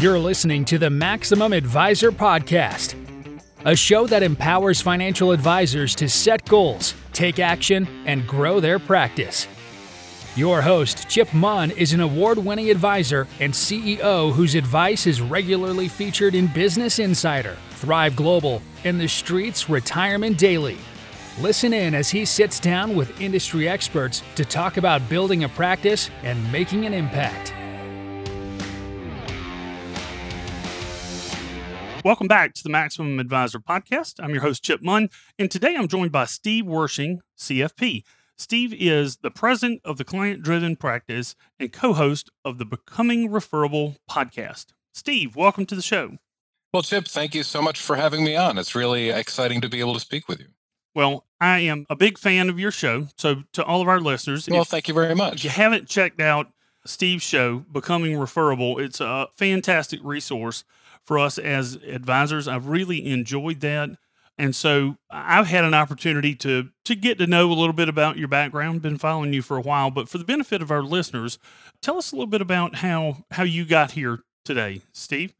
You're listening to the Maximum Advisor Podcast, a show that empowers financial advisors to set goals, take action, and grow their practice. Your host, Chip Munn, is an award winning advisor and CEO whose advice is regularly featured in Business Insider, Thrive Global, and TheStreet's Retirement Daily. Listen in as he sits down with industry experts to talk about building a practice and making an impact. Welcome back to the Maximum Advisor Podcast. I'm your host, Chip Munn, and today I'm joined by Steve Wershing, CFP. Steve is the president of the Client Driven Practice and co host of the Becoming Referable podcast. Steve, welcome to the show. Well, Chip, thank you so much for having me on. It's really exciting to be able to speak with you. Well, I am a big fan of your show. So, to all of our listeners, well, if, thank you very much. If you haven't checked out Steve's show, Becoming Referable, it's a fantastic resource for us as advisors. I've really enjoyed that. And so I've had an opportunity to to get to know a little bit about your background. Been following you for a while, but for the benefit of our listeners, tell us a little bit about how how you got here today, Steve.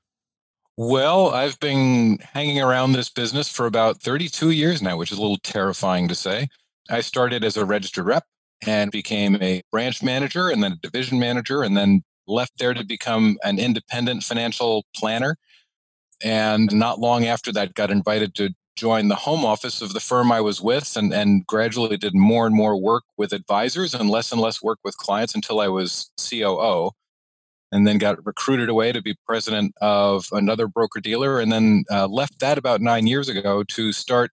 Well, I've been hanging around this business for about 32 years now, which is a little terrifying to say. I started as a registered rep and became a branch manager and then a division manager and then left there to become an independent financial planner and not long after that, got invited to join the home office of the firm I was with and, and gradually did more and more work with advisors and less and less work with clients until I was COO. And then got recruited away to be president of another broker dealer, and then uh, left that about nine years ago to start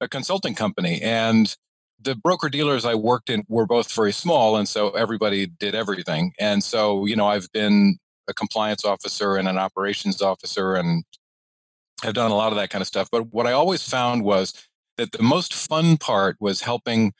a consulting company. And the broker dealers I worked in were both very small, and so everybody did everything. And so, you know, I've been a compliance officer and an operations officer and have done a lot of that kind of stuff. But what I always found was that the most fun part was helping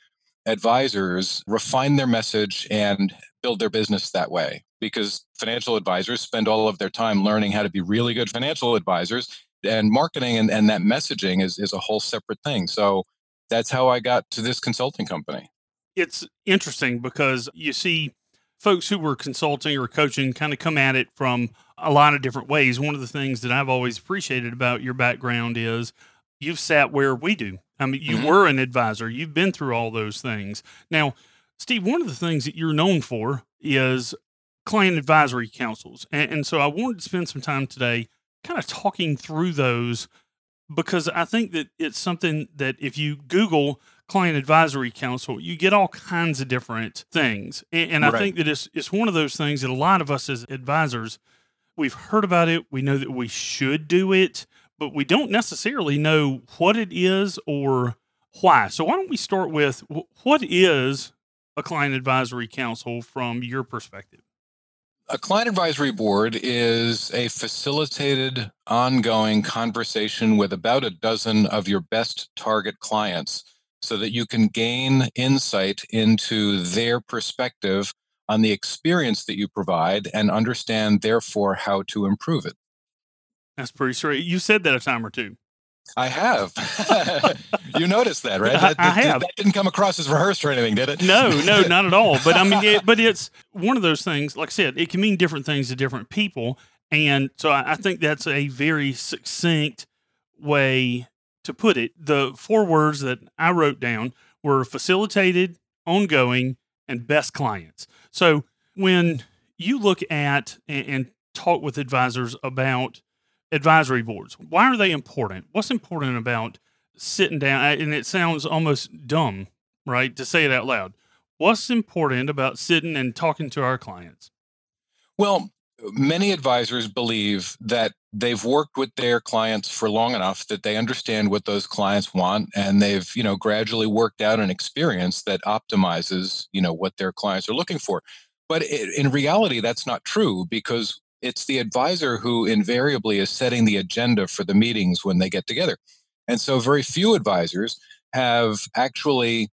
advisors refine their message and build their business that way because financial advisors spend all of their time learning how to be really good financial advisors and marketing and, and that messaging is, is a whole separate thing so that's how i got to this consulting company it's interesting because you see folks who were consulting or coaching kind of come at it from a lot of different ways. One of the things that I've always appreciated about your background is you've sat where we do. I mean, you mm-hmm. were an advisor, you've been through all those things. Now, Steve, one of the things that you're known for is client advisory councils. And, and so I wanted to spend some time today kind of talking through those because I think that it's something that if you Google client advisory council, you get all kinds of different things. And, and right. I think that it's, it's one of those things that a lot of us as advisors, we've heard about it. We know that we should do it, but we don't necessarily know what it is or why. So why don't we start with what is a client advisory council from your perspective? A client advisory board is a facilitated ongoing conversation with about a dozen of your best target clients so that you can gain insight into their perspective on the experience that you provide and understand, therefore, how to improve it. That's pretty straight. You said that a time or two. I have. you noticed that, right? That, I, I have. That didn't come across as rehearsed or anything, did it? No, no, not at all. But I mean, it, but it's one of those things. Like I said, it can mean different things to different people, and so I, I think that's a very succinct way to put it. The four words that I wrote down were facilitated, ongoing, and best clients. So when you look at and, and talk with advisors about advisory boards, why are they important? What's important about sitting down? And it sounds almost dumb, right, to say it out loud. What's important about sitting and talking to our clients? Well, many advisors believe that they've worked with their clients for long enough that they understand what those clients want and they've you know gradually worked out an experience that optimizes you know what their clients are looking for. But it, in reality that's not true because it's the advisor who invariably is setting the agenda for the meetings when they get together. And so very few advisors have actually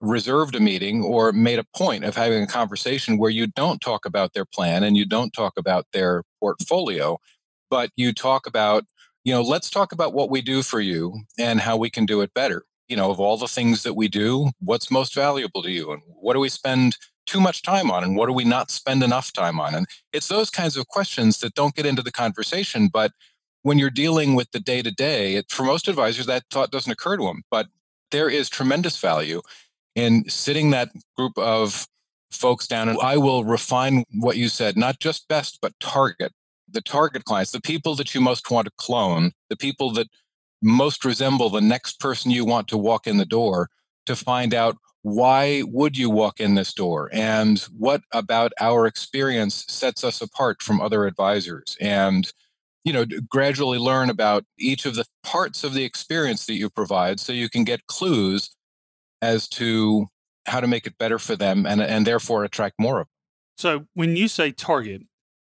reserved a mm. meeting or made a point of having a conversation where you don't talk about their plan and you don't talk about their portfolio, but you talk about, you know, let's talk about what we do for you and how we can do it better. You know, of all the things that we do, what's most valuable to you and what do we spend too much time on and what do we not spend enough time on? And it's those kinds of questions that don't get into the conversation. But when you're dealing with the day to day, for most advisors, that thought doesn't occur to them. But there is tremendous value in sitting that group of folks down and I will refine what you said, not just best, but target the target clients, the people that you most want to clone, the people that most resemble the next person you want to walk in the door to find out why would you walk in this door and what about our experience sets us apart from other advisors and you know gradually learn about each of the parts of the experience that you provide so you can get clues as to how to make it better for them and and therefore attract more of them so when you say target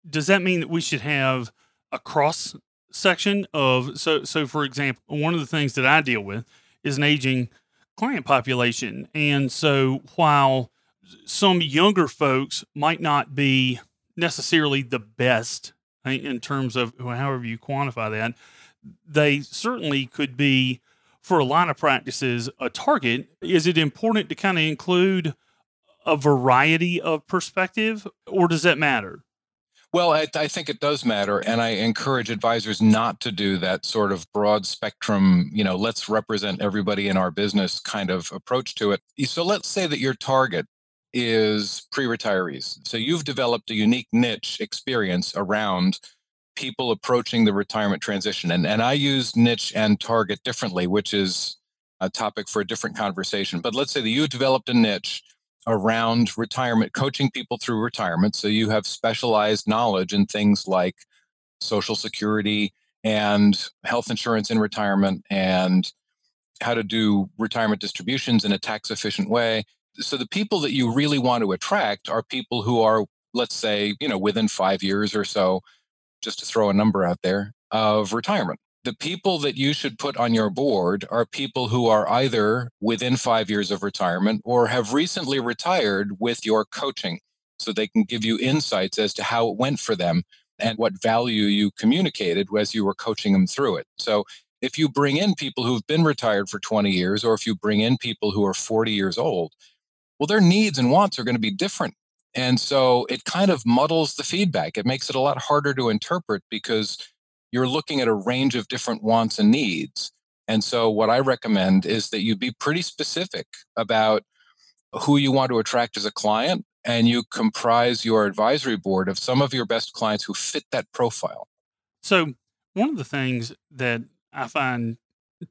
does that mean that we should have a cross section of so so for example one of the things that i deal with is an aging client population. And so while some younger folks might not be necessarily the best in terms of however you quantify that they certainly could be for a line of practices a target is it important to kind of include a variety of perspective or does that matter well, I, I, think it does matter. And I encourage advisors not to do that sort of broad spectrum, you know, let's represent everybody in our business kind of approach to it. So let's say that your target is pre retirees. So you've developed a unique niche experience around people approaching the retirement transition. And, and I use niche and target differently, which is a topic for a different conversation. But let's say that you developed a niche around retirement, coaching people through retirement. So you have specialized knowledge in things like Social Security and health insurance in retirement and how to do retirement distributions in a tax efficient way. So the people that you really want to attract are people who are, let's say, you know, within five years or so, just to throw a number out there, of retirement the people that you should put on your board are people who are either within five years of retirement or have recently retired with your coaching so they can give you insights as to how it went for them and what value you communicated as you were coaching them through it. So if you bring in people who've been retired for 20 years or if you bring in people who are 40 years old, well, their needs and wants are going to be different. And so it kind of muddles the feedback. It makes it a lot harder to interpret because you're looking at a range of different wants and needs. And so, what I recommend is that you be pretty specific about who you want to attract as a client, and you comprise your advisory board of some of your best clients who fit that profile. So, one of the things that I find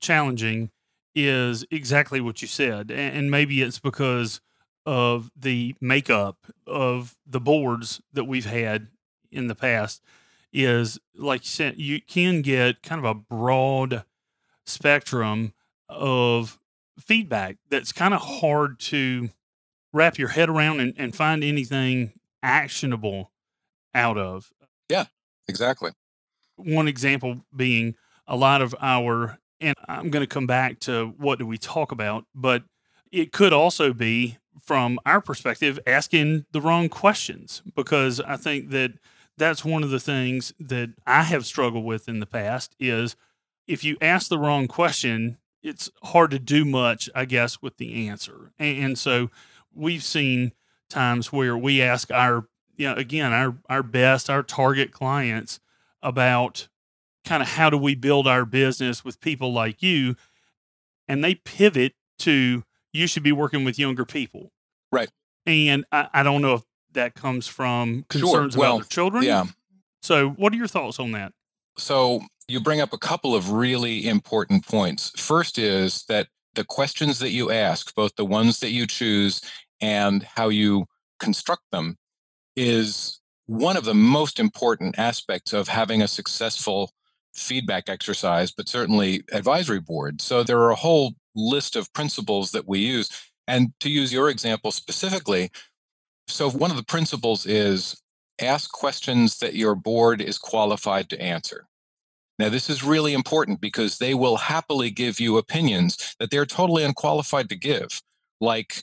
challenging is exactly what you said. And maybe it's because of the makeup of the boards that we've had in the past is like you said, you can get kind of a broad spectrum of feedback that's kind of hard to wrap your head around and, and find anything actionable out of. Yeah, exactly. One example being a lot of our, and I'm going to come back to what do we talk about, but it could also be from our perspective asking the wrong questions because I think that that's one of the things that I have struggled with in the past is if you ask the wrong question, it's hard to do much, I guess, with the answer. And, and so we've seen times where we ask our, you know, again, our, our best, our target clients about kind of how do we build our business with people like you. And they pivot to, you should be working with younger people. Right. And I, I don't know if that comes from concerns sure. well, about children. Yeah. So, what are your thoughts on that? So, you bring up a couple of really important points. First is that the questions that you ask, both the ones that you choose and how you construct them, is one of the most important aspects of having a successful feedback exercise, but certainly advisory board. So there are a whole list of principles that we use. And to use your example specifically, so, one of the principles is ask questions that your board is qualified to answer. Now, this is really important because they will happily give you opinions that they're totally unqualified to give, like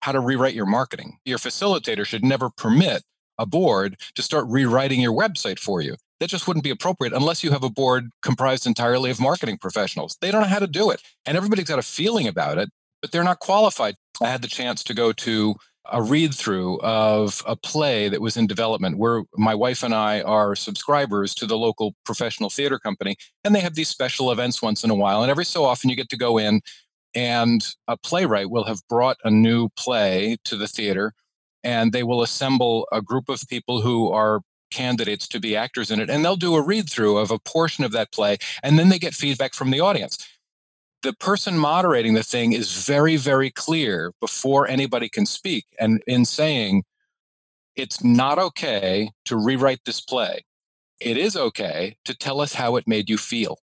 how to rewrite your marketing. Your facilitator should never permit a board to start rewriting your website for you. That just wouldn't be appropriate unless you have a board comprised entirely of marketing professionals. They don't know how to do it. And everybody's got a feeling about it, but they're not qualified. I had the chance to go to a read through of a play that was in development where my wife and I are subscribers to the local professional theater company. And they have these special events once in a while. And every so often you get to go in and a playwright will have brought a new play to the theater and they will assemble a group of people who are candidates to be actors in it and they'll do a read through of a portion of that play and then they get feedback from the audience. The person moderating the thing is very very clear before anybody can speak and in saying it's not okay to rewrite this play. It is okay to tell us how it made you feel.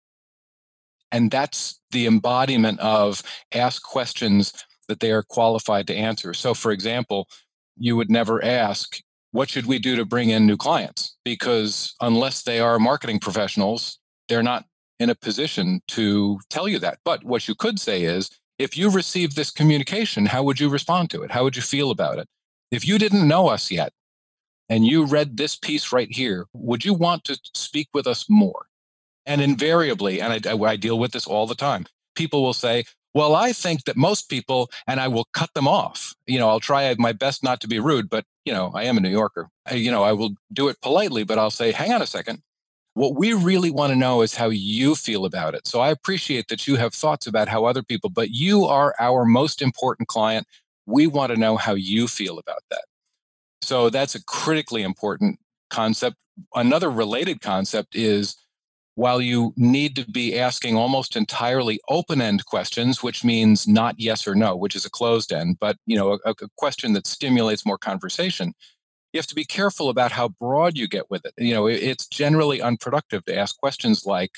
And that's the embodiment of ask questions that they are qualified to answer. So for example you would never ask what should we do to bring in new clients? Because unless they are marketing professionals, they're not in a position to tell you that. But what you could say is, if you received this communication, how would you respond to it? How would you feel about it? If you didn't know us yet and you read this piece right here, would you want to speak with us more? And invariably, and I, I deal with this all the time, people will say, well, I think that most people, and I will cut them off. You know, I'll try my best not to be rude, but, you know, I am a New Yorker. I, you know, I will do it politely, but I'll say, hang on a second. What we really want to know is how you feel about it. So I appreciate that you have thoughts about how other people, but you are our most important client. We want to know how you feel about that. So that's a critically important concept. Another related concept is while you need to be asking almost entirely open-end questions which means not yes or no which is a closed end but you know a, a, question that stimulates more conversation you have to be careful about how broad you get with it. You know it's generally unproductive to ask questions like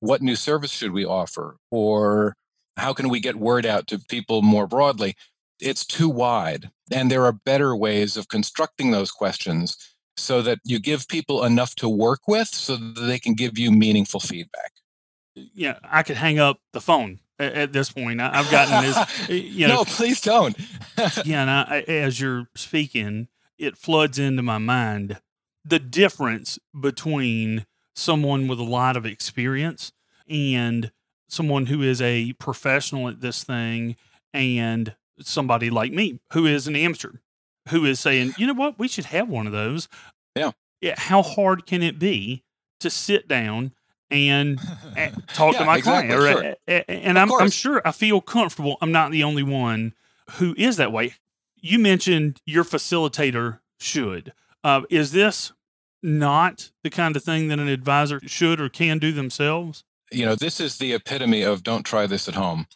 what new service should we offer? or how can we get word out to people more broadly? It's too wide and there are better ways of constructing those questions so that you give people enough to work with so that they can give you meaningful feedback. Yeah, I could hang up the phone at, at this point. I, have gotten this. You know, no, please don't. yeah, and I, as you're speaking, it floods into my mind the difference between someone with a lot of experience and someone who is a professional at this thing and somebody like me who is an amateur who is saying, you know what, we should have one of those. Yeah. Yeah. How hard can it be to sit down and eh, talk yeah, to my exactly, client? Sure. Eh, eh, and I'm, I'm sure I feel comfortable. I'm not the only one who is that way. You mentioned your facilitator should. Uh, is this not the kind of thing that an advisor should or can do themselves? You know, this is the epitome of don't try this at home.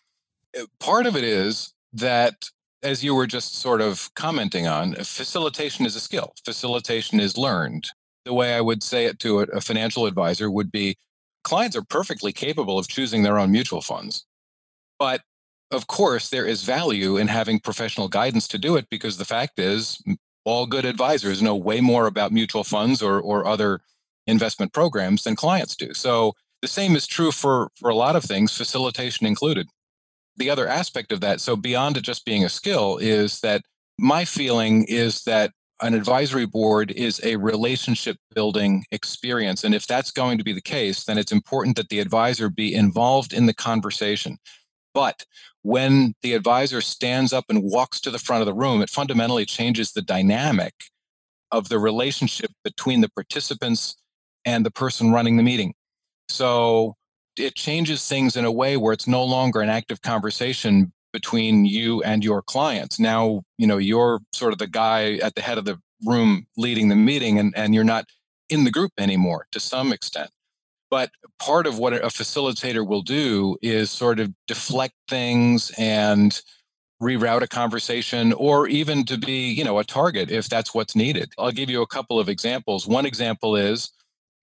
Part of it is that as you were just sort of commenting on, facilitation is a skill. Facilitation is learned. The way I would say it to a, financial advisor would be clients are perfectly capable of choosing their own mutual funds. But of course, there is value in having professional guidance to do it because the fact is, all good advisors know way more about mutual funds or, or other investment programs than clients do. So the same is true for, for a lot of things, facilitation included the other aspect of that, so beyond it just being a skill, is that my feeling is that an advisory board is a relationship building experience. And if that's going to be the case, then it's important that the advisor be involved in the conversation. But when the advisor stands up and walks to the front of the room, it fundamentally changes the dynamic of the relationship between the participants and the person running the meeting. So it changes things in a way where it's no longer an active conversation between you and your clients. Now, you know, you're sort of the guy at the head of the room leading the meeting and, and you're not in the group anymore to some extent. But part of what a facilitator will do is sort of deflect things and reroute a conversation or even to be, you know, a target if that's what's needed. I'll give you a couple of examples. One example is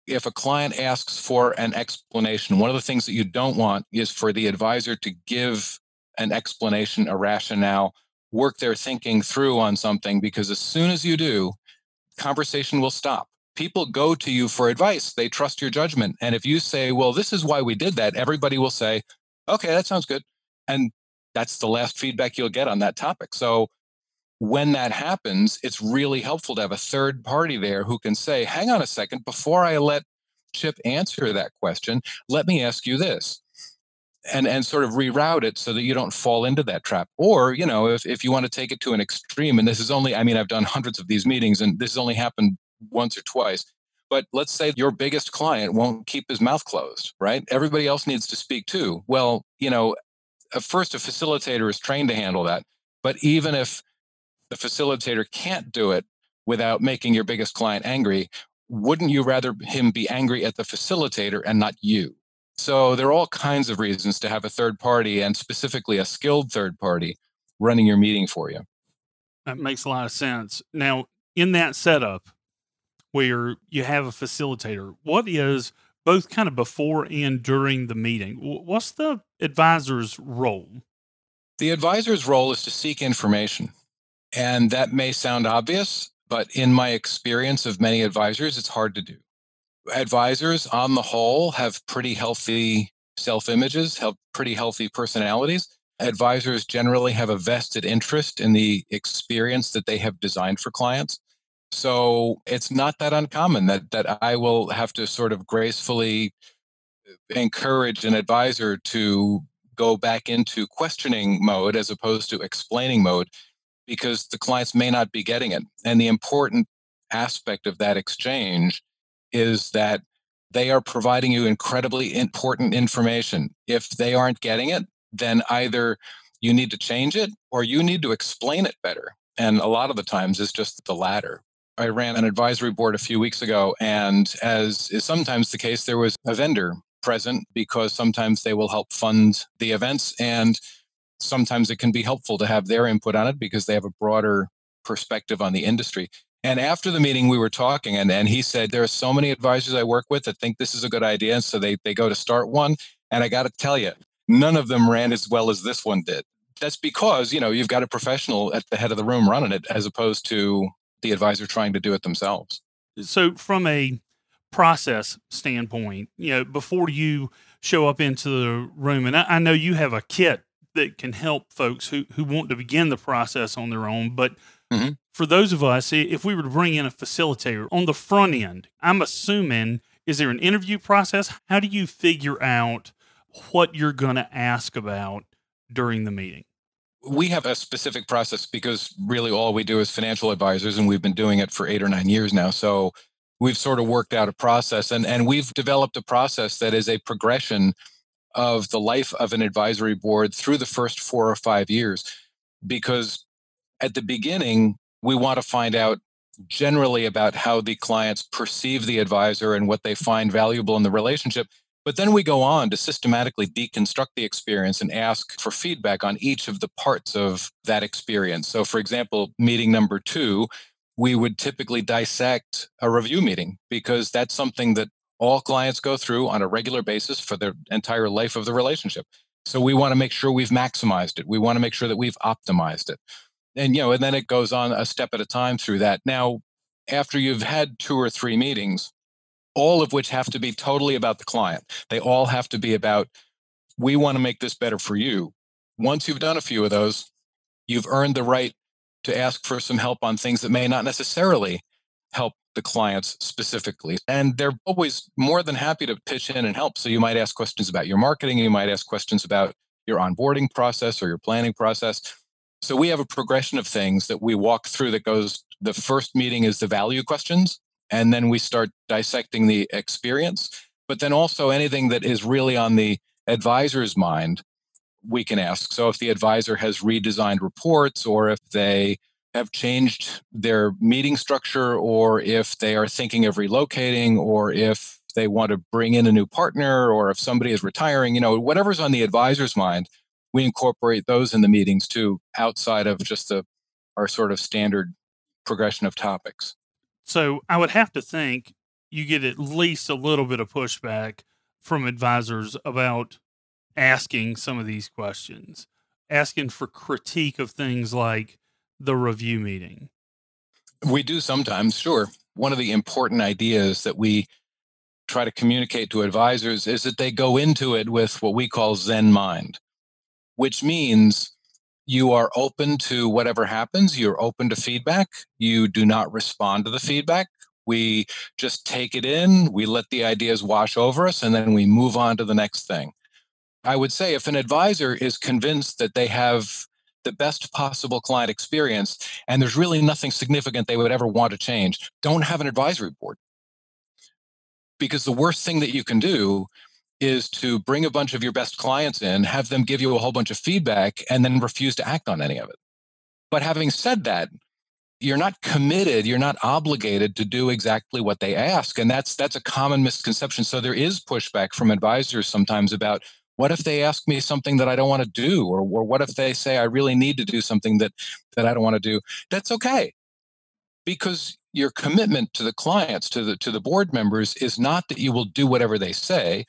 if a client asks for an explanation, one of the things that you don't want is for the advisor to give an explanation, a rationale, work their thinking through on something, because as soon as you do, conversation will stop. People go to you for advice. They trust your judgment. And if you say, well, this is why we did that, everybody will say, okay, that sounds good. And that's the last feedback you'll get on that topic. So when that happens, it's really helpful to have a third party there who can say, hang on a second, before I let Chip answer that question, let me ask you this. and and sort of reroute it so that you don't fall into that trap or you know if, if you want to take it to an extreme and this is only i mean i've done hundreds of these meetings and this has only happened once or twice but let's say your biggest client won't keep his mouth closed right everybody else needs to speak too well you know uh, first a facilitator is trained to handle that but even if the facilitator can't do it without making your biggest client angry wouldn't you rather him be angry at the facilitator and not you so there are all kinds of reasons to have a third party and specifically a skilled third party running your meeting for you. That makes a lot of sense. Now, in that setup where you have a facilitator, what is both kind of before and during the meeting? What's the advisor's role? The advisor's role is to seek information. And that may sound obvious, but in my experience of many advisors, it's hard to do advisors on the whole have pretty healthy self images, have pretty healthy personalities. Advisors generally have a vested interest in the experience that they have designed for clients. So it's not that uncommon that that I will have to sort of gracefully uh, encourage an advisor to go back into questioning mode as opposed to explaining mode because the clients may not be getting it. And the important aspect of that exchange is that they are providing you incredibly important information. If they aren't getting it, then either you need to change it or you need to explain it better. And a lot of the times it's just the latter. I ran an advisory board a few weeks ago, and as is sometimes the case, there was a vendor present because sometimes they will help fund the events. And sometimes it can be helpful to have their input on it because they have a broader perspective on the industry. And after the meeting, we were talking, and, and he said, There are so many advisors I work with that think this is a good idea. And so they, they go to start one. And I got to tell you, none of them ran as well as this one did. That's because, you know, you've got a professional at the head of the room running it as opposed to the advisor trying to do it themselves. So, from a process standpoint, you know, before you show up into the room, and I, I know you have a kit that can help folks who, who want to begin the process on their own, but Mm-hmm. For those of us, if we were to bring in a facilitator on the front end, I'm assuming, is there an interview process? How do you figure out what you're going to ask about during the meeting? We have a specific process because really all we do is financial advisors, and we've been doing it for eight or nine years now. So we've sort of worked out a process, and, and we've developed a process that is a progression of the life of an advisory board through the first four or five years because at the beginning, we want to find out generally about how the clients perceive the advisor and what they find valuable in the relationship. But then we go on to systematically deconstruct the experience and ask for feedback on each of the parts of that experience. So, for example, meeting number two, we would typically dissect a review meeting because that's something that all clients go through on a regular basis for their entire life of the relationship. So, we want to make sure we've maximized it. We want to make sure that we've optimized it and you know and then it goes on a step at a time through that now after you've had two or three meetings all of which have to be totally about the client they all have to be about we want to make this better for you once you've done a few of those you've earned the right to ask for some help on things that may not necessarily help the clients specifically. And they're always more than happy to pitch in and help. So you might ask questions about your marketing, you might ask questions about your onboarding process or your planning process. So we have a progression of things that we walk through that goes the first meeting is the value questions, and then we start dissecting the experience. But then also anything that is really on the advisor's mind, we can ask. So if the advisor has redesigned reports or if they have changed their meeting structure or if they are thinking of relocating or if they want to bring in a new partner or if somebody is retiring, you know, whatever's on the advisor's mind, we incorporate those in the meetings too, outside of just the our sort of standard progression of topics. So I would have to think you get at least a little bit of pushback from advisors about asking some of these questions, asking for critique of things like the review meeting. We do sometimes, sure. One of the important ideas that we try to communicate to advisors is that they go into it with what we call Zen mind which means you are open to whatever happens. You're open to feedback. You do not respond to the feedback. We just take it in, we let the ideas wash over us, and then we move on to the next thing. I would say if an advisor is convinced that they have the best possible client experience and there's really nothing significant they would ever want to change, don't have an advisory board. Because the worst thing that you can do is to bring a bunch of your best clients in, have them give you a whole bunch of feedback, and then refuse to act on any of it. But having said that, you're not committed you're not obligated to do exactly what they ask and that's that's a common misconception so there is pushback from advisors sometimes about what if they ask me something that i don't want to do or, or what if they say i really need to do something that that i don't want to do that's okay because your commitment to the clients to the to the board members is not that you will do whatever they say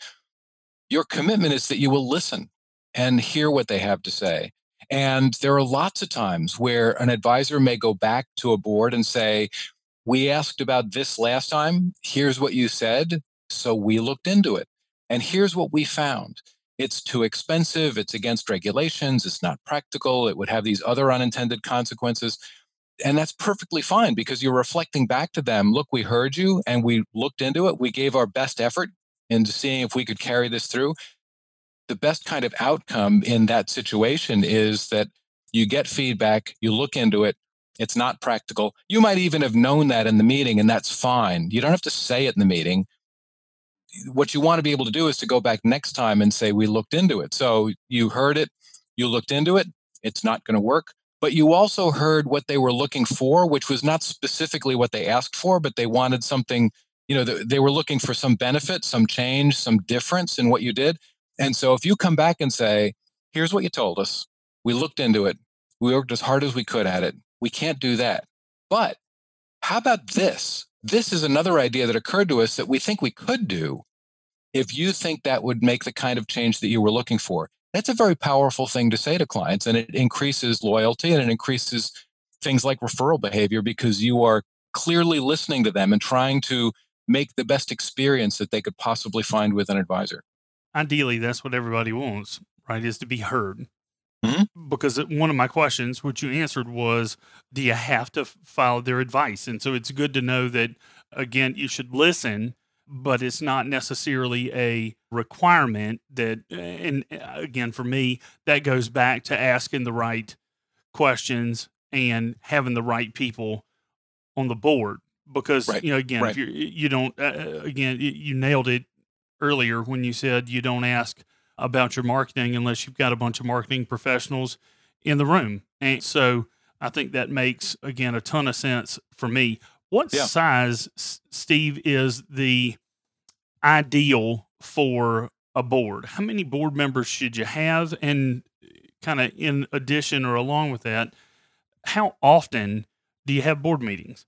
your commitment is that you will listen and hear what they have to say and there are lots of times where an advisor may go back to a board and say, We asked about this last time. Here's what you said. So we looked into it. And here's what we found it's too expensive. It's against regulations. It's not practical. It would have these other unintended consequences. And that's perfectly fine because you're reflecting back to them look, we heard you and we looked into it. We gave our best effort into seeing if we could carry this through the best kind of outcome in that situation is that you get feedback, you look into it, it's not practical. You might even have known that in the meeting, and that's fine. You don't have to say it in the meeting. What you want to be able to do is to go back next time and say, We looked into it. So you heard it, you looked into it, it's not going to work. But you also heard what they were looking for, which was not specifically what they asked for, but they wanted something, you know, they were looking for some benefit, some change, some difference in what you did. And so if you come back and say, here's what you told us, we looked into it, we worked as hard as we could at it, we can't do that. But how about this? This is another idea that occurred to us that we think we could do if you think that would make the kind of change that you were looking for. That's a very powerful thing to say to clients, and it increases loyalty and it increases things like referral behavior because you are clearly listening to them and trying to make the best experience that they could possibly find with an advisor ideally that's what everybody wants right is to be heard mm-hmm. because one of my questions which you answered was do you have to follow their advice and so it's good to know that again you should listen but it's not necessarily a requirement that and again for me that goes back to asking the right questions and having the right people on the board because right. you know again right. if you you don't uh, uh again you nailed it earlier when you said you don't ask about your marketing unless you've got a bunch of marketing professionals in the room. And so I think that makes, again, a ton of sense for me. What yeah. size, Steve, is the ideal for a board? How many board members should you have? And uh, kind of in addition or along with that, how often do you have board meetings?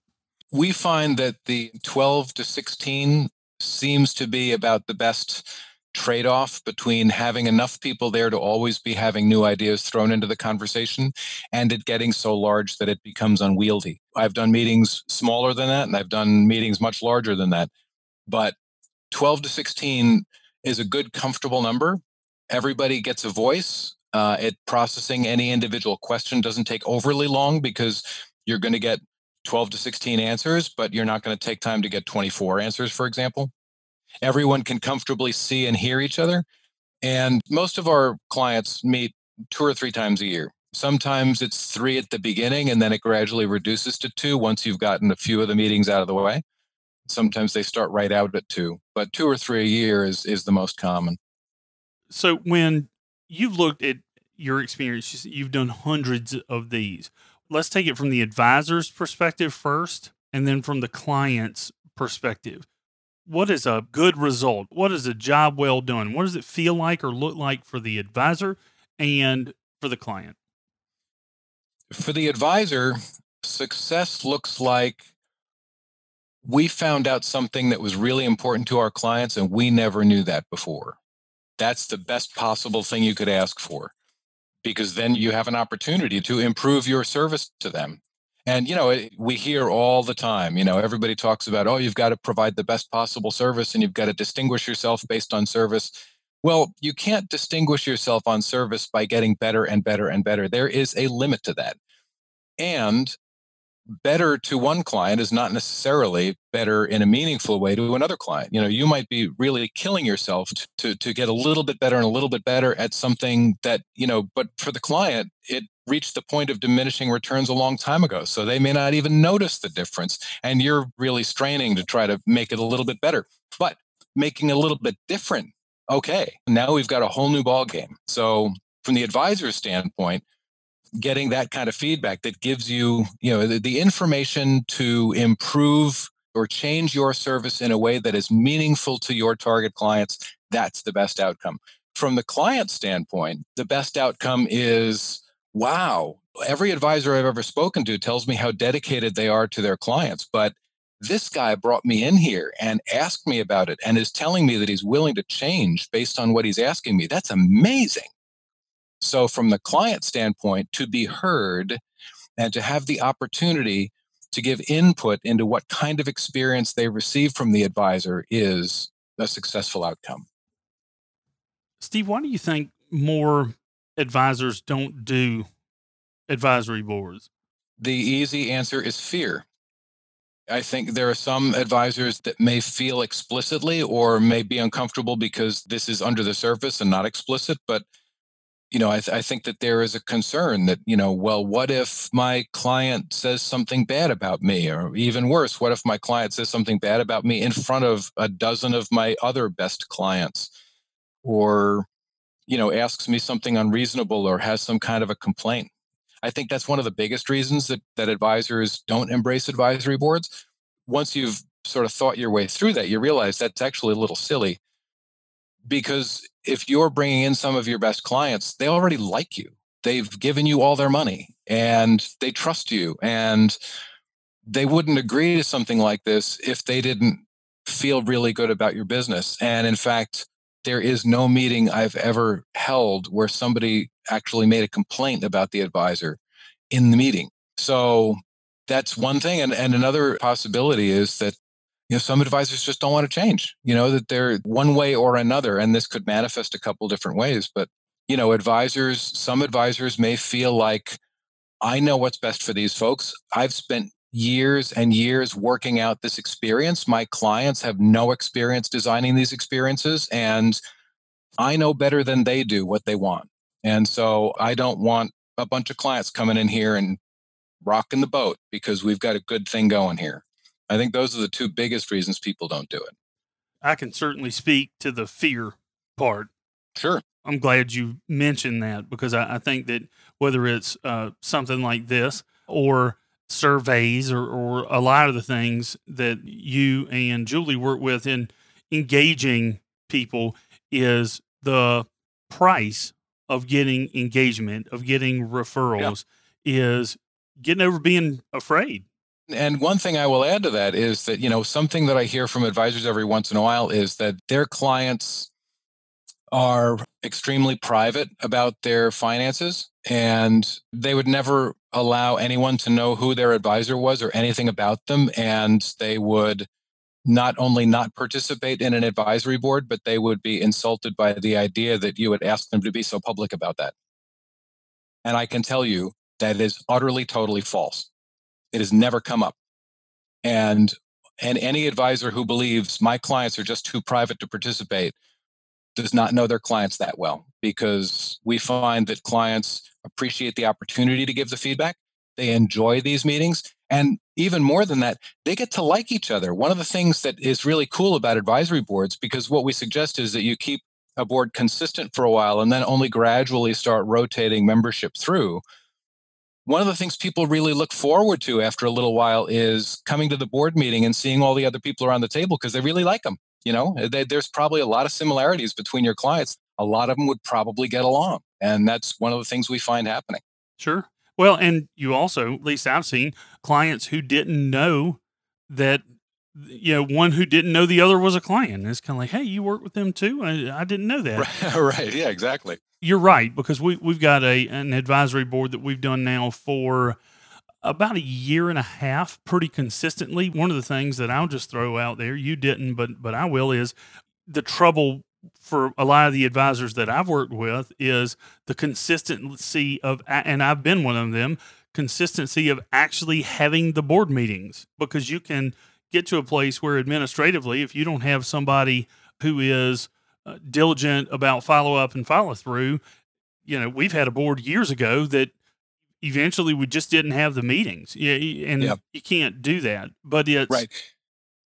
We find that the 12 to 16 seems to be about the best trade off between having enough people there to always be having new ideas thrown into the conversation and it getting so large that it becomes unwieldy. I've done meetings smaller than that and I've done meetings much larger than that. But 12 to 16 is a good, comfortable number. Everybody gets a voice. Uh, it processing any individual question doesn't take overly long because you're going to get 12 to 16 answers, but you're not going to take time to get 24 answers, for example. Everyone can comfortably see and hear each other. And most of our clients meet two or three times a year. Sometimes it's three at the beginning, and then it gradually reduces to two once you've gotten a few of the meetings out of the way. Sometimes they start right out at two, but two or three a year is, is the most common. So when you've looked at your experience, you've done hundreds of these let's take it from the advisor's perspective first and then from the client's perspective. What is a good result? What is a job well done? What does it feel like or look like for the advisor and for the client? For the advisor, success looks like we found out something that was really important to our clients and we never knew that before. That's the best possible thing you could ask for because then you have an opportunity to improve your service to them. And, you know, we hear all the time, you know, everybody talks about, oh, you've got to provide the best possible service and you've got to distinguish yourself based on service. Well, you can't distinguish yourself on service by getting better and better and better. There is a limit to that. And better to one client is not necessarily better in a meaningful way to another client. You know, you might be really killing yourself to, to, get a little bit better and a little bit better at something that, you know, but for the client, it reached the point of diminishing returns a long time ago. So they may not even notice the difference. And you're really straining to try to make it a little bit better. But making a little bit different, okay, now we've got a whole new ball game. So from the advisor's standpoint, getting that kind of feedback that gives you, you know, the, the information to improve or change your service in a way that is meaningful to your target clients, that's the best outcome. From the client standpoint, the best outcome is wow, every advisor I've ever spoken to tells me how dedicated they are to their clients. But this guy brought me in here and asked me about it and is telling me that he's willing to change based on what he's asking me. That's amazing. So, from the client standpoint, to be heard and to have the opportunity to give input into what kind of experience they receive from the advisor is a successful outcome. Steve, why do you think more advisors don't do advisory boards? The easy answer is fear. I think there are some advisors that may feel explicitly or may be uncomfortable because this is under the surface and not explicit. But, you know, I, th- I, think that there is a concern that, you know, well, what if my client says something bad about me? Or even worse, what if my client says something bad about me in front of a dozen of my other best clients? Or, you know, asks me something unreasonable or has some kind of a complaint. I think that's one of the biggest reasons that, that advisors don't embrace advisory boards. Once you've sort of thought your way through that, you realize that's actually a little silly because if you're bringing in some of your best clients, they already like you. They've given you all their money and they trust you and they wouldn't agree to something like this if they didn't feel really good about your business. And in fact, there is no meeting I've ever held where somebody actually made a complaint about the advisor in the meeting. So that's one thing. And, and another possibility is that you know some advisors just don't want to change you know that they're one way or another and this could manifest a couple different ways but you know advisors some advisors may feel like i know what's best for these folks i've spent years and years working out this experience. My clients have no experience designing these experiences, and I know better than they do what they want. And so I don't want a bunch of clients coming in here and rocking the boat because we've got a good thing going here. I think those are the two biggest reasons people don't do it. I can certainly speak to the fear part. Sure. I'm glad you mentioned that because I, I think that whether it's uh, something like this or surveys or, or a lot of the things that you and Julie work with in engaging people is the price of getting engagement, of getting referrals, yeah. is getting over being afraid. And one thing I will add to that is that, you know, something that I hear from advisors every once in a while is that their clients are extremely private about their finances and they would never allow anyone to know who their advisor was or anything about them. And they would not only not participate in an advisory board, but they would be insulted by the idea that you would ask them to be so public about that. And I can tell you that is utterly, totally false. It has never come up. And and any advisor who believes my clients are just too private to participate does not know their clients that well because we find that clients appreciate the opportunity to give the feedback. They enjoy these meetings. And even more than that, they get to like each other. One of the things that is really cool about advisory boards, because what we suggest is that you keep a board consistent for a while and then only gradually start rotating membership through. One of the things people really look forward to after a little while is coming to the board meeting and seeing all the other people around the table because they really like them. You know, they, there's probably a lot of similarities between your clients a lot of them would probably get along. And that's one of the things we find happening. Sure. Well, and you also, at least I've seen clients who didn't know that, you know, one who didn't know the other was a client. it's kind of like, hey, you work with them too? I, I didn't know that. Right. right. Yeah, exactly. You're right, because we, we've got a an advisory board that we've done now for about a year and a half pretty consistently. One of the things that I'll just throw out there, you didn't, but but I will, is the trouble for a lot of the advisors that I've worked with is the consistency of, and I've been one of them, consistency of actually having the board meetings because you can get to a place where administratively, if you don't have somebody who is uh, diligent about follow up and follow through, you know, we've had a board years ago that eventually we just didn't have the meetings. Yeah, and yep. you can't do that. But it's right.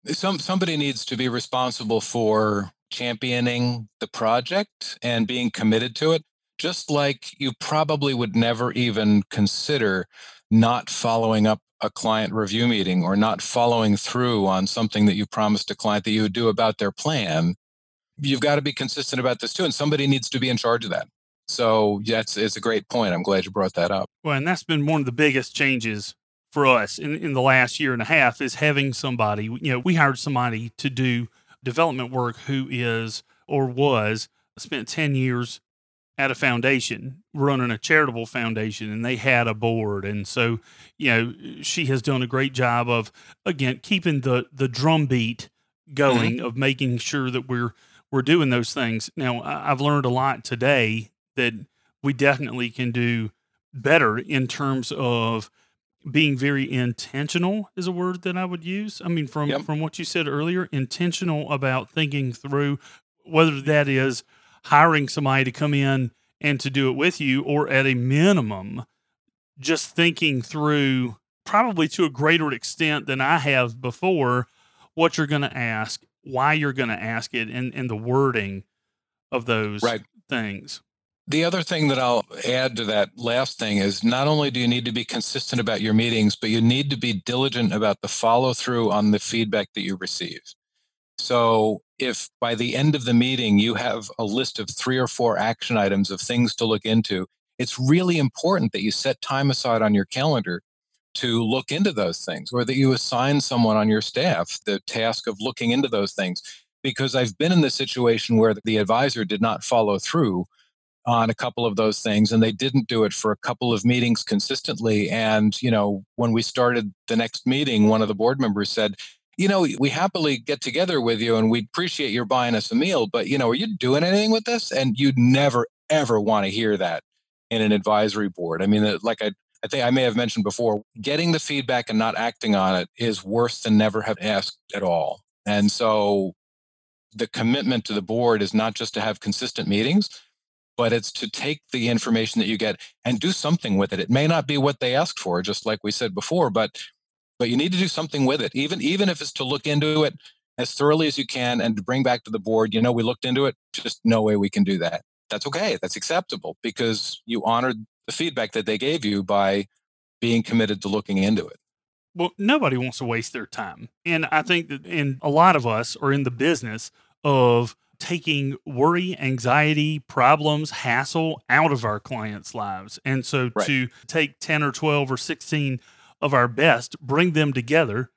Some somebody needs to be responsible for championing the project and being committed to it. Just like you probably would never even consider not following up a client review meeting or not following through on something that you promised a client that you would do about their plan. You've got to be consistent about this too, and somebody needs to be in charge of that. So it's, it's a great point. I'm glad you brought that up. Well, and that's been one of the biggest changes for us in, in the last year and a half is having somebody, you know, we hired somebody to do development work who is or was spent 10 years at a foundation running a charitable foundation and they had a board and so you know she has done a great job of again keeping the the drumbeat going mm-hmm. of making sure that we're we're doing those things now i've learned a lot today that we definitely can do better in terms of being very intentional is a word that I would use. I mean, from yep. from what you said earlier, intentional about thinking through whether that is hiring somebody to come in and to do it with you, or at a minimum, just thinking through probably to a greater extent than I have before what you're going to ask, why you're going to ask it, and and the wording of those right. things. The other thing that I'll add to that last thing is not only do you need to be consistent about your meetings, but you need to be diligent about the follow through on the feedback that you receive. So if by the end of the meeting you have a list of three or four action items of things to look into, it's really important that you set time aside on your calendar to look into those things or that you assign someone on your staff the task of looking into those things. Because I've been in the situation where the advisor did not follow through on a couple of those things and they didn't do it for a couple of meetings consistently and you know when we started the next meeting one of the board members said you know we happily get together with you and we appreciate your buying us a meal but you know are you doing anything with this and you'd never ever want to hear that in an advisory board i mean uh, like i I think I may have mentioned before, getting the feedback and not acting on it is worse than never have asked at all. And so the commitment to the board is not just to have consistent meetings, but it's to take the information that you get and do something with it. It may not be what they asked for, just like we said before, but but you need to do something with it, even even if it's to look into it as thoroughly as you can and to bring back to the board. You know, we looked into it. Just no way we can do that. That's okay. That's acceptable because you honored the feedback that they gave you by being committed to looking into it. Well, nobody wants to waste their time, and I think that, and a lot of us are in the business of taking worry, anxiety, problems, hassle out of our clients' lives. And so right. to take 10 or 12 or 16 of our best, bring them together,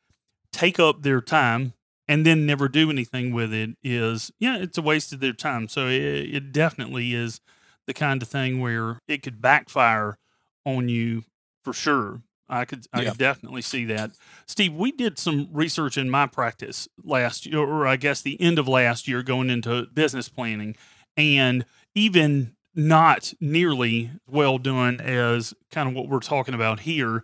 take up their time, and then never do anything with it is, yeah, it's a waste of their time. So it, it definitely is the kind of thing where it could backfire on you for sure. I could I yeah. could definitely see that. Steve, we did some research in my practice last year, or I guess the end of last year, going into business planning, and even not nearly well done as kind of what we're talking about here.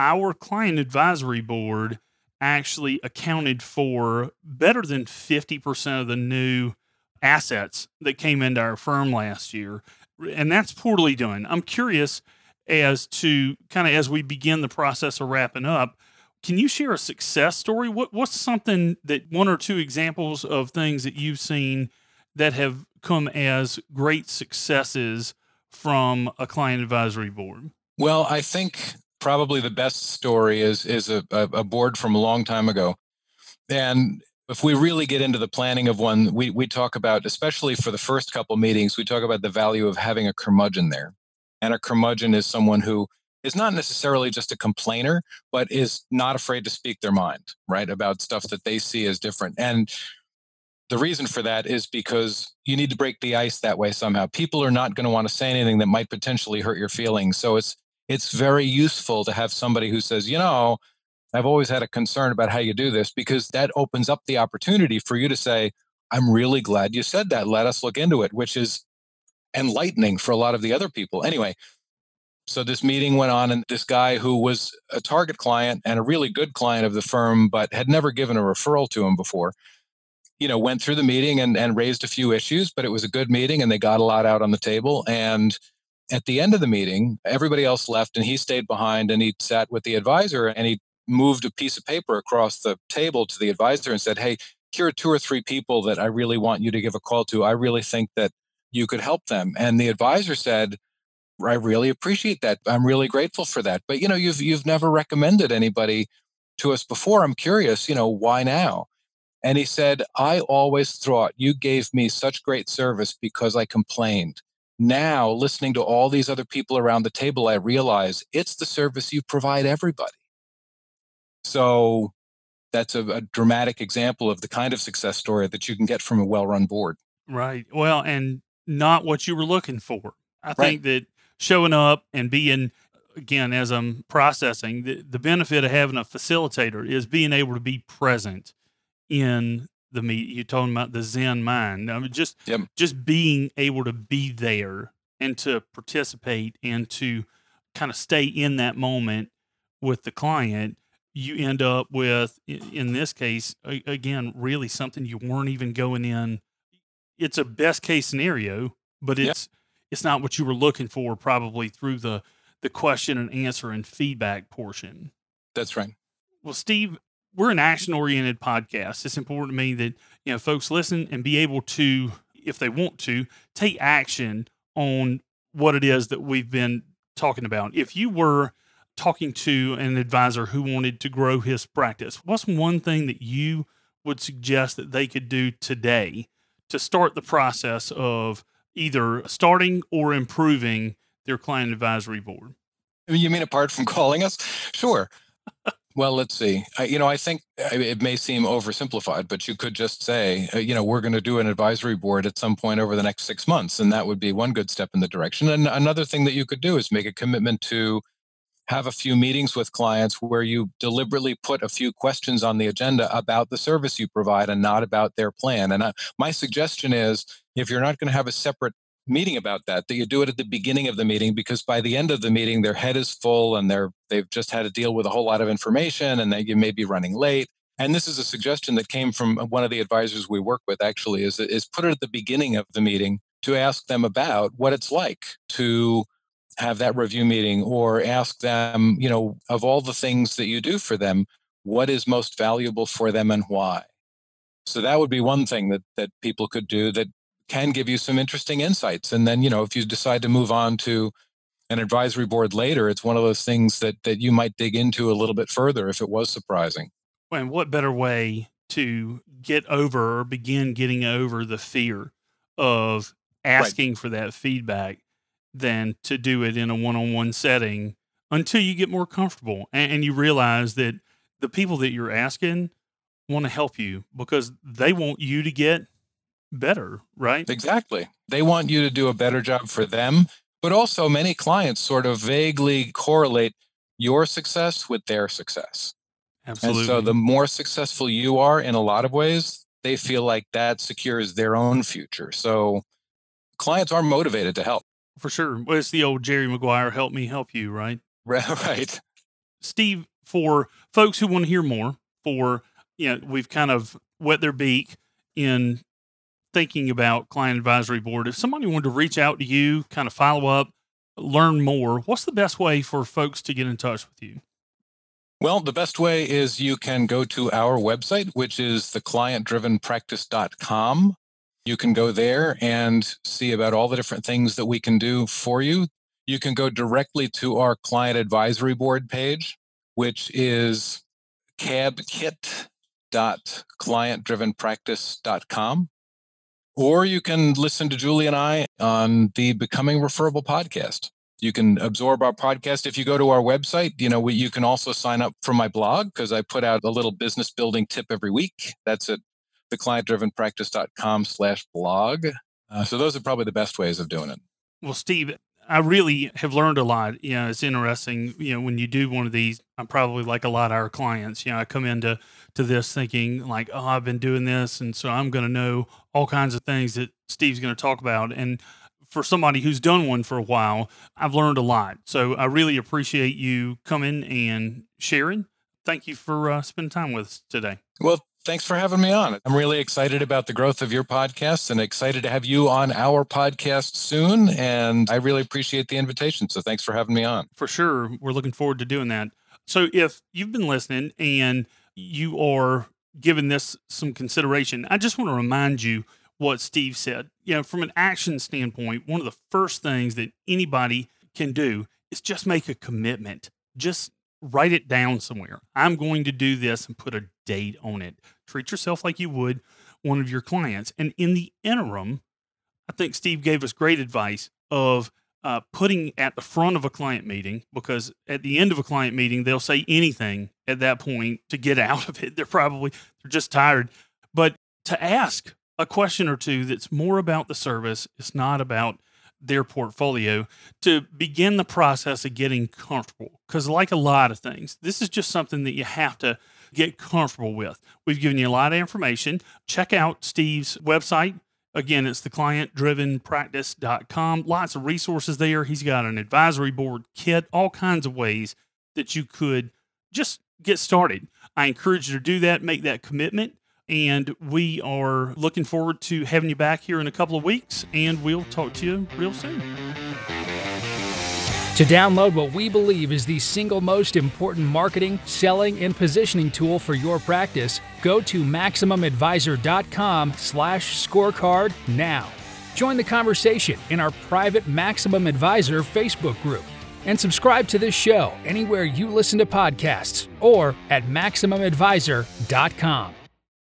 Our client advisory board actually accounted for better than 50% of the new assets that came into our firm last year. And that's poorly done. I'm curious as to kind of as we begin the process of wrapping up can you share a success story what what's something that one or two examples of things that you've seen that have come as great successes from a client advisory board well i think probably the best story is is a, a board from a long time ago and if we really get into the planning of one we, we talk about especially for the first couple meetings we talk about the value of having a curmudgeon there and a curmudgeon is someone who is not necessarily just a complainer, but is not afraid to speak their mind, right, about stuff that they see as different. And the reason for that is because you need to break the ice that way somehow. People are not going to want to say anything that might potentially hurt your feelings. So it's it's very useful to have somebody who says, you know, I've always had a concern about how you do this because that opens up the opportunity for you to say, I'm really glad you said that. Let us look into it, which is enlightening for a lot of the other people. Anyway, So this meeting went on, and this guy who was a target client and a really good client of the firm, but had never given a referral to him before, you know, went through the meeting and, and raised a few issues, but it was a good meeting and they got a lot out on the table. And at the end of the meeting, everybody else left and he stayed behind and he sat with the advisor and he moved a piece of paper across the table to the advisor and said, Hey, here are two or three people that I really want you to give a call to. I really think that you could help them. And the advisor said, I really appreciate that. I'm really grateful for that. But you know, you've you've never recommended anybody to us before. I'm curious, you know, why now? And he said, I always thought you gave me such great service because I complained. Now, listening to all these other people around the table, I realize it's the service you provide everybody. So that's a, a dramatic example of the kind of success story that you can get from a well run board. Right. Well, and not what you were looking for. I Right. think that showing up and being, again, as I'm processing, the, the benefit of having a facilitator is being able to be present in the meet. You're talking about the Zen mind. I mean, just Yep. just being able to be there and to participate and to kind of stay in that moment with the client. You end up with, in this case, again, really something you weren't even going in. It's a best case scenario, but Yep. it's it's not what you were looking for probably through the the question and answer and feedback portion. That's right. Well, Steve, we're an action oriented podcast. It's important to me that you know folks listen and be able to, if they want to, take action on what it is that we've been talking about. If you were talking to an advisor who wanted to grow his practice, what's one thing that you would suggest that they could do today to start the process of either starting or improving their client advisory board? You mean apart from calling us? Sure. Well, let's see. I, you know, I think it may seem oversimplified, but you could just say, uh, you know, we're going to do an advisory board at some point over the next six months, and that would be one good step in the direction. And another thing that you could do is make a commitment to have a few meetings with clients where you deliberately put a few questions on the agenda about the service you provide and not about their plan. And I, my suggestion is, if you're not going to have a separate meeting about that that you do it at the beginning of the meeting because by the end of the meeting their head is full and they're they've just had to deal with a whole lot of information and they you may be running late. And this is a suggestion that came from one of the advisors we work with actually is is put it at the beginning of the meeting to ask them about what it's like to have that review meeting or ask them you know of all the things that you do for them what is most valuable for them and why? So that would be one thing that that people could do that can give you some interesting insights. And then, you know, if you decide to move on to an advisory board later, it's one of those things that that you might dig into a little bit further if it was surprising. And what better way to get over or begin getting over the fear of asking for that feedback than to do it in a one on one setting until you get more comfortable and, and you realize that the people that you're asking want to help you because they want you to get better, right? Exactly. They want you to do a better job for them, but also many clients sort of vaguely correlate your success with their success. Absolutely. And so the more successful you are in a lot of ways, they feel like that secures their own future. So clients are motivated to help. For sure. Well, it's the old Jerry Maguire, help me help you, right? Right. Steve, for folks who want to hear more, for you know, we've kind of wet their beak in thinking about client advisory board. If somebody wanted to reach out to you, kind of follow up, learn more, what's the best way for folks to get in touch with you? Well, the best way is you can go to our website, which is theclientdrivenpractice.com. You can go there and see about all the different things that we can do for you. You can go directly to our client advisory board page, which is cabkit.clientdrivenpractice.com. Or you can listen to Julie and I on the Becoming Referable podcast. You can absorb our podcast if you go to our website. You know we, you can also sign up for my blog because i put out a little business building tip every week. That's at theclientdrivenpractice.com slash blog. Uh, so those are probably the best ways of doing it. Well, Steve, I really have learned a lot. You know, it's interesting. You know, when you do one of these, I'm probably like a lot of our clients. You know, I come into to this thinking like, oh, I've been doing this, and so I'm going to know all kinds of things that Steve's going to talk about. And for somebody who's done one for a while, I've learned a lot. So I really appreciate you coming and sharing. Thank you for uh, spending time with us today. Well, thanks for having me on. I'm really excited about the growth of your podcast and excited to have you on our podcast soon. And I really appreciate the invitation. So thanks for having me on. For sure. We're looking forward to doing that. So if you've been listening and you are giving this some consideration, I just want to remind you what Steve said. You know, from an action standpoint, one of the first things that anybody can do is just make a commitment. Just write it down somewhere. I'm going to do this and put a date on it. Treat yourself like you would one of your clients. And in the interim, I think Steve gave us great advice of uh, putting at the front of a client meeting because at the end of a client meeting they'll say anything at that point to get out of it they're probably they're just tired but to ask a question or two that's more about the service it's not about their portfolio to begin the process of getting comfortable because like a lot of things this is just something that you have to get comfortable with we've given you a lot of information check out steve's website Again, it's the client-driven-practice.com. Lots of resources there. He's got an advisory board kit, all kinds of ways that you could just get started. I encourage you to do that, make that commitment. And we are looking forward to having you back here in a couple of weeks, and we'll talk to you real soon. To download what we believe is the single most important marketing, selling, and positioning tool for your practice, go to MaximumAdvisor.com slash scorecard now. Join the conversation in our private Maximum Advisor Facebook group and subscribe to this show anywhere you listen to podcasts or at MaximumAdvisor.com.